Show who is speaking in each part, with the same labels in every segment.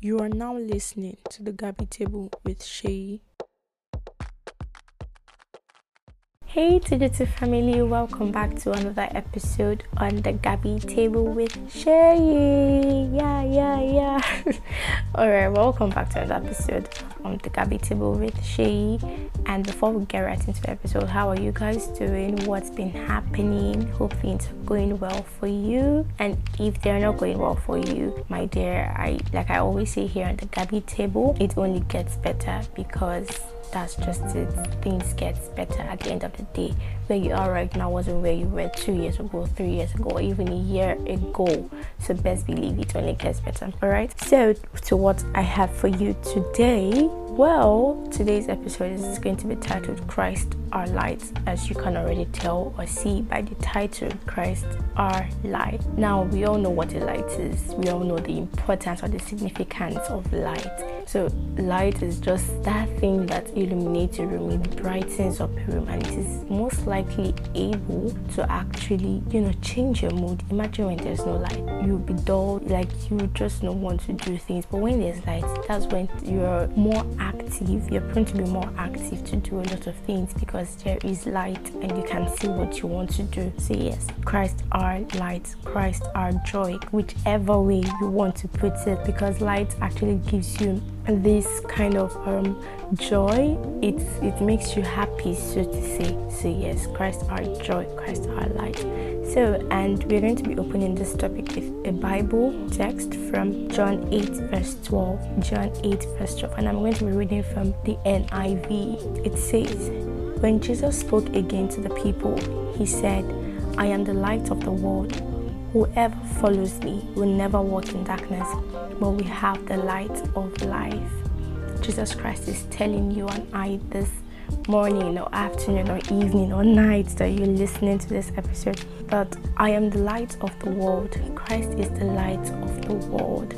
Speaker 1: You are now listening to the Gabby Table with Shay.
Speaker 2: Hey Digital family, welcome back to another episode on the Gabby table with Shay. Yeah, yeah, yeah. Alright, welcome back to another episode on the Gabby table with Shay. And before we get right into the episode, how are you guys doing? What's been happening? Hope things are going well for you. And if they're not going well for you, my dear, I like I always say here on the Gabby table, it only gets better because that's just it. Things get better at the end of the day. Where you are right now wasn't where you were two years ago, three years ago, or even a year ago. So best believe it only gets better. Alright. So to what I have for you today. Well, today's episode is going to be titled Christ Our Light, as you can already tell or see by the title Christ Our Light. Now, we all know what a light is, we all know the importance or the significance of light. So, light is just that thing that illuminates a room, it brightens up a room, and it is most likely able to actually, you know, change your mood. Imagine when there's no light, you'll be dull, like you just don't want to do things. But when there's light, that's when you're more active, you're prone to be more active to do a lot of things because there is light and you can see what you want to do. So, yes, Christ our light, Christ our joy, whichever way you want to put it, because light actually gives you this kind of um, joy. It it makes you happy so to say. So yes christ our joy christ our light. So and we're going to be opening this topic with a bible text from john 8 verse 12 john 8 verse 12 and i'm going to be reading from the niv it says when jesus spoke again to the people he said i am the light of the world whoever follows me will never walk in darkness but we have the light of life. Jesus Christ is telling you and I this morning or afternoon or evening or night that you're listening to this episode that I am the light of the world. Christ is the light of the world.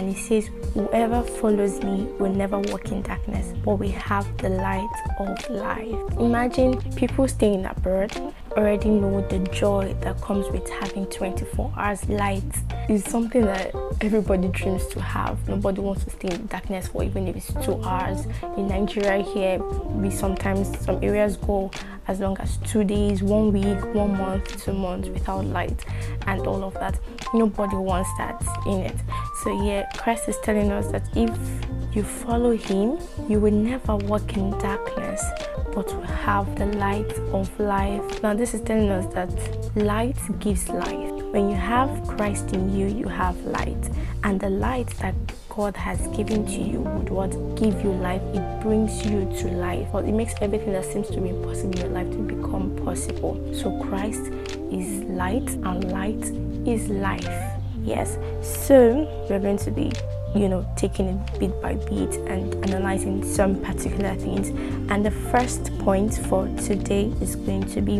Speaker 2: And he says, Whoever follows me will never walk in darkness, but we have the light of life. Imagine people staying abroad already know the joy that comes with having 24 hours light is something that everybody dreams to have. Nobody wants to stay in darkness for even if it's two hours. In Nigeria here, we sometimes some areas go as long as two days, one week, one month, two months without light and all of that. Nobody wants that in it. So yeah, Christ is telling us that if you follow him, you will never walk in darkness, but will have the light of life. Now this is telling us that light gives life. When you have Christ in you, you have light. And the light that God has given to you would what give you life. It brings you to life. But it makes everything that seems to be impossible in your life to become possible. So Christ is light and light is life. Yes. So we're going to be you know, taking it bit by bit and analyzing some particular things. And the first point for today is going to be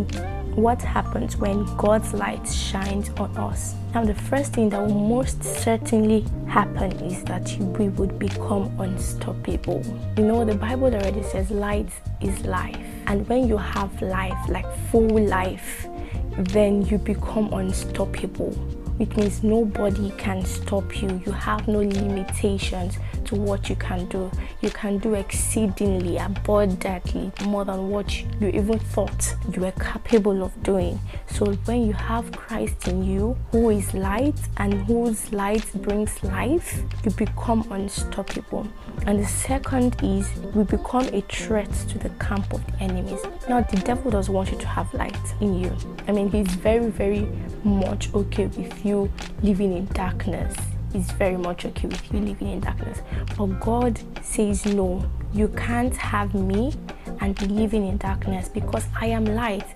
Speaker 2: what happens when God's light shines on us. Now, the first thing that will most certainly happen is that we would become unstoppable. You know, the Bible already says light is life, and when you have life, like full life, then you become unstoppable it means nobody can stop you. You have no limitations to what you can do. You can do exceedingly, abundantly more than what you even thought you were capable of doing. So when you have Christ in you, who is light and whose light brings life, you become unstoppable. And the second is we become a threat to the camp of the enemies. Now the devil doesn't want you to have light in you. I mean he's very, very much okay with you living in darkness is very much okay with you living in darkness. But God says, No, you can't have me and be living in darkness because I am light.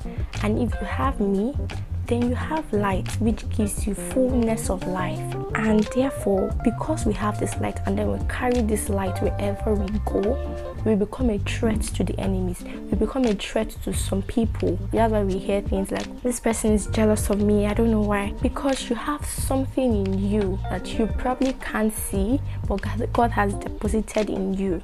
Speaker 2: And if you have me, then you have light which gives you fullness of life and therefore because we have this light and then we carry this light wherever we go we become a threat to the enemies. We become a threat to some people. That's why we hear things like this person is jealous of me. I don't know why. Because you have something in you that you probably can't see but god has deposited in you.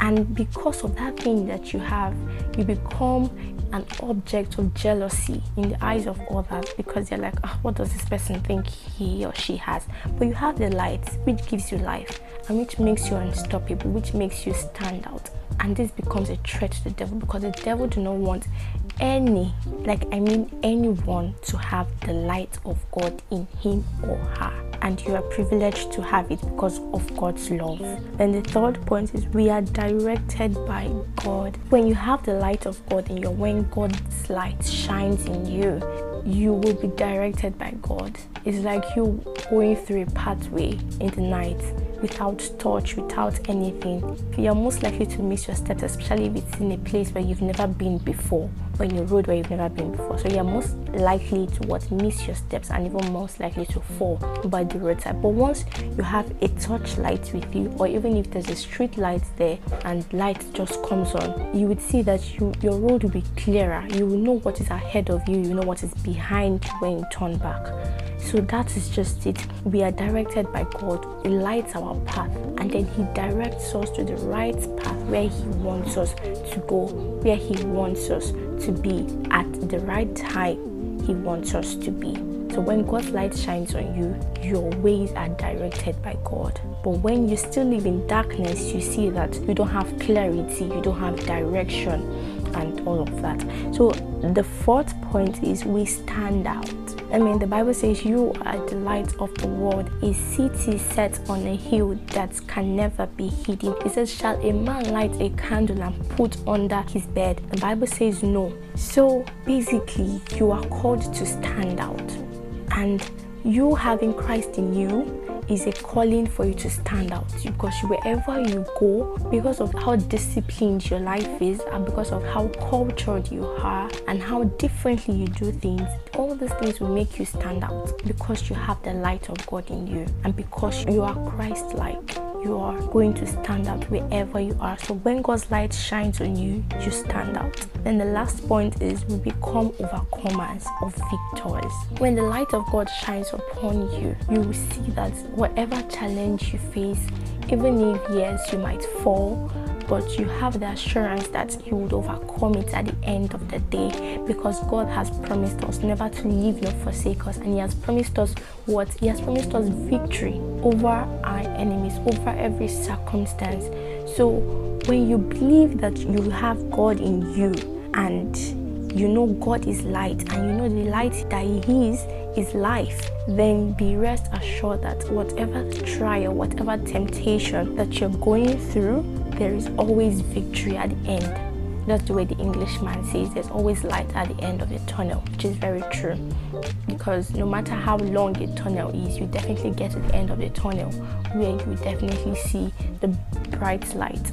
Speaker 2: And because of that thing that you have, you become an object of jealousy in the eyes of others because they're like, oh, what does this person think he or she has? But you have the light, which gives you life and which makes you unstoppable, which makes you stand out. And this becomes a threat to the devil because the devil do not want any, like I mean anyone, to have the light of God in him or her and you are privileged to have it because of God's love. Then the third point is we are directed by God. When you have the light of God in you, when God's light shines in you, you will be directed by God. It's like you going through a pathway in the night without touch, without anything. You're most likely to miss your steps, especially if it's in a place where you've never been before or in a road where you've never been before. So you're most likely to what miss your steps and even most likely to fall by the roadside. But once you have a touch light with you, or even if there's a street light there and light just comes on, you would see that you your road will be clearer. You will know what is ahead of you, you know what is behind when you turn back. So that is just it. We are directed by God. He lights our path and then He directs us to the right path where He wants us to go, where He wants us to be at the right time He wants us to be. So when God's light shines on you, your ways are directed by God. But when you still live in darkness, you see that you don't have clarity, you don't have direction, and all of that. So the fourth point is we stand out. I mean, the Bible says, You are the light of the world, a city set on a hill that can never be hidden. It says, Shall a man light a candle and put under his bed? The Bible says, No. So basically, you are called to stand out. And you having Christ in you is a calling for you to stand out because wherever you go, because of how disciplined your life is, and because of how cultured you are, and how differently you do things, all these things will make you stand out because you have the light of God in you and because you are Christ like you are going to stand out wherever you are. So when God's light shines on you, you stand out. Then the last point is we become overcomers of victors. When the light of God shines upon you, you will see that whatever challenge you face, even if yes, you might fall, but you have the assurance that you would overcome it at the end of the day because God has promised us never to leave nor forsake us, and He has promised us what? He has promised us victory over our enemies, over every circumstance. So when you believe that you have God in you and you know God is light and you know the light that He is is life, then be rest assured that whatever trial, whatever temptation that you're going through, there is always victory at the end. That's the way the Englishman says there's always light at the end of the tunnel, which is very true. Because no matter how long the tunnel is, you definitely get to the end of the tunnel where you definitely see the bright light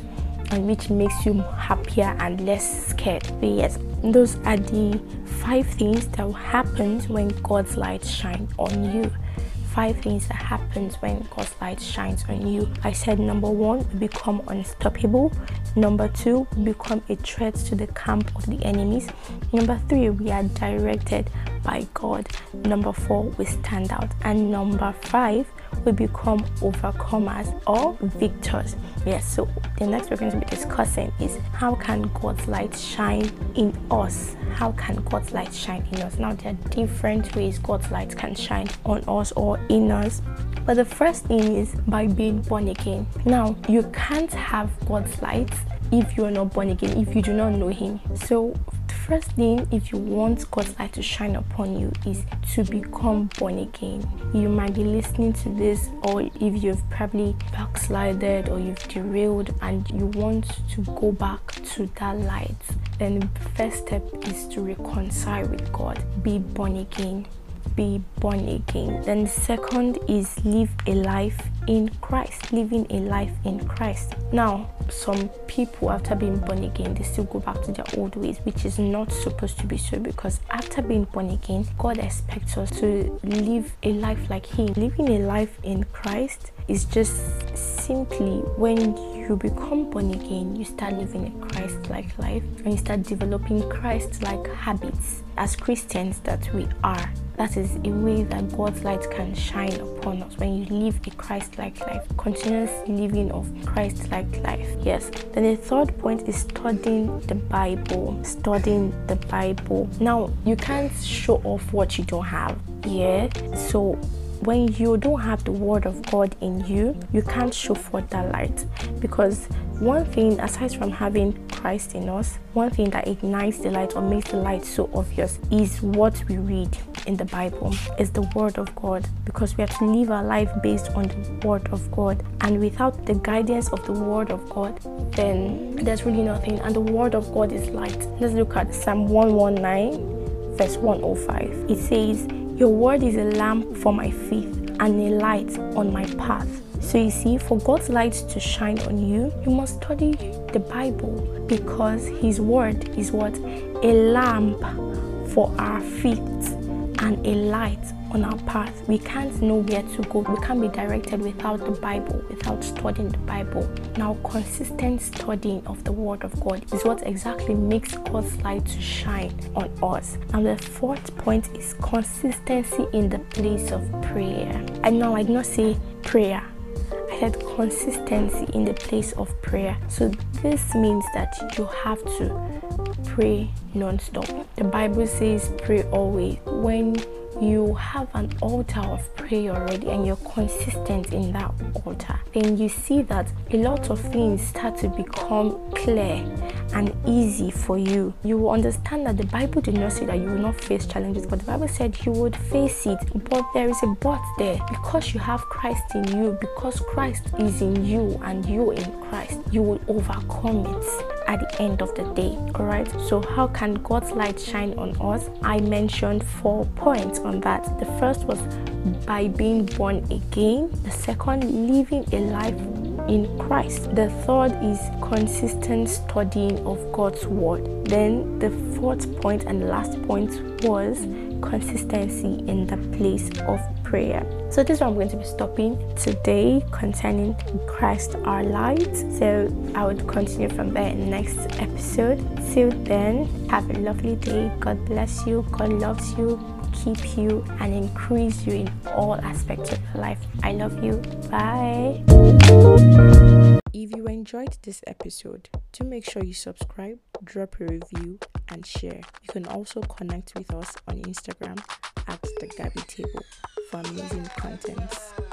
Speaker 2: and which makes you happier and less scared. But yes, those are the five things that happen when God's light shines on you five things that happens when God's light shines on you. I said number one, become unstoppable. Number two, become a threat to the camp of the enemies. Number three, we are directed by God. Number four, we stand out. And number five, we become overcomers or victors. Yes, so the next we're going to be discussing is how can God's light shine in us? How can God's light shine in us? Now, there are different ways God's light can shine on us or in us. But the first thing is by being born again. Now, you can't have God's light if you are not born again, if you do not know Him. So, first thing if you want God's light to shine upon you is to become born again. You might be listening to this, or if you've probably backslided or you've derailed and you want to go back to that light, then the first step is to reconcile with God, be born again be born again. Then the second is live a life in Christ, living a life in Christ. Now, some people after being born again, they still go back to their old ways, which is not supposed to be so because after being born again, God expects us to live a life like Him. Living a life in Christ is just simply when you become born again, you start living a Christ like life and you start developing Christ like habits as Christians that we are That is a way that God's light can shine upon us when you live a Christ like life, continuous living of Christ like life. Yes. Then the third point is studying the Bible. Studying the Bible. Now, you can't show off what you don't have. Yeah. So when you don't have the word of God in you, you can't show forth that light. Because one thing, aside from having Christ in us, one thing that ignites the light or makes the light so obvious is what we read in the Bible, is the word of God. Because we have to live our life based on the word of God. And without the guidance of the word of God, then there's really nothing. And the word of God is light. Let's look at Psalm 119, verse 105. It says, your word is a lamp for my feet and a light on my path. So you see, for God's light to shine on you, you must study the Bible because His word is what? A lamp for our feet and a light on our path. We can't know where to go. We can't be directed without the Bible, without studying the Bible. Now, consistent studying of the Word of God is what exactly makes God's light to shine on us. And the fourth point is consistency in the place of prayer. And now I did not say prayer. Said consistency in the place of prayer. So this means that you have to pray non-stop. The Bible says pray always. When you have an altar of prayer already and you're consistent in that altar, then you see that a lot of things start to become clear and easy for you. You will understand that the Bible did not say that you will not face challenges, but the Bible said you would face it. But there is a but there because you have Christ in you, because Christ is in you and you in Christ, you will overcome it at the end of the day. All right. So, how can God's light shine on us? I mentioned four points on that. The first was by being born again, the second, living a life in Christ. The third is consistent studying of God's word. Then the fourth point and last point was consistency in the place of prayer. So this is where I'm going to be stopping today concerning Christ our light. So I would continue from there in the next episode. Till then, have a lovely day. God bless you. God loves you keep you and increase you in all aspects of life. I love you. Bye.
Speaker 1: If you enjoyed this episode, do make sure you subscribe, drop a review, and share. You can also connect with us on Instagram at the Gabby Table for amazing contents.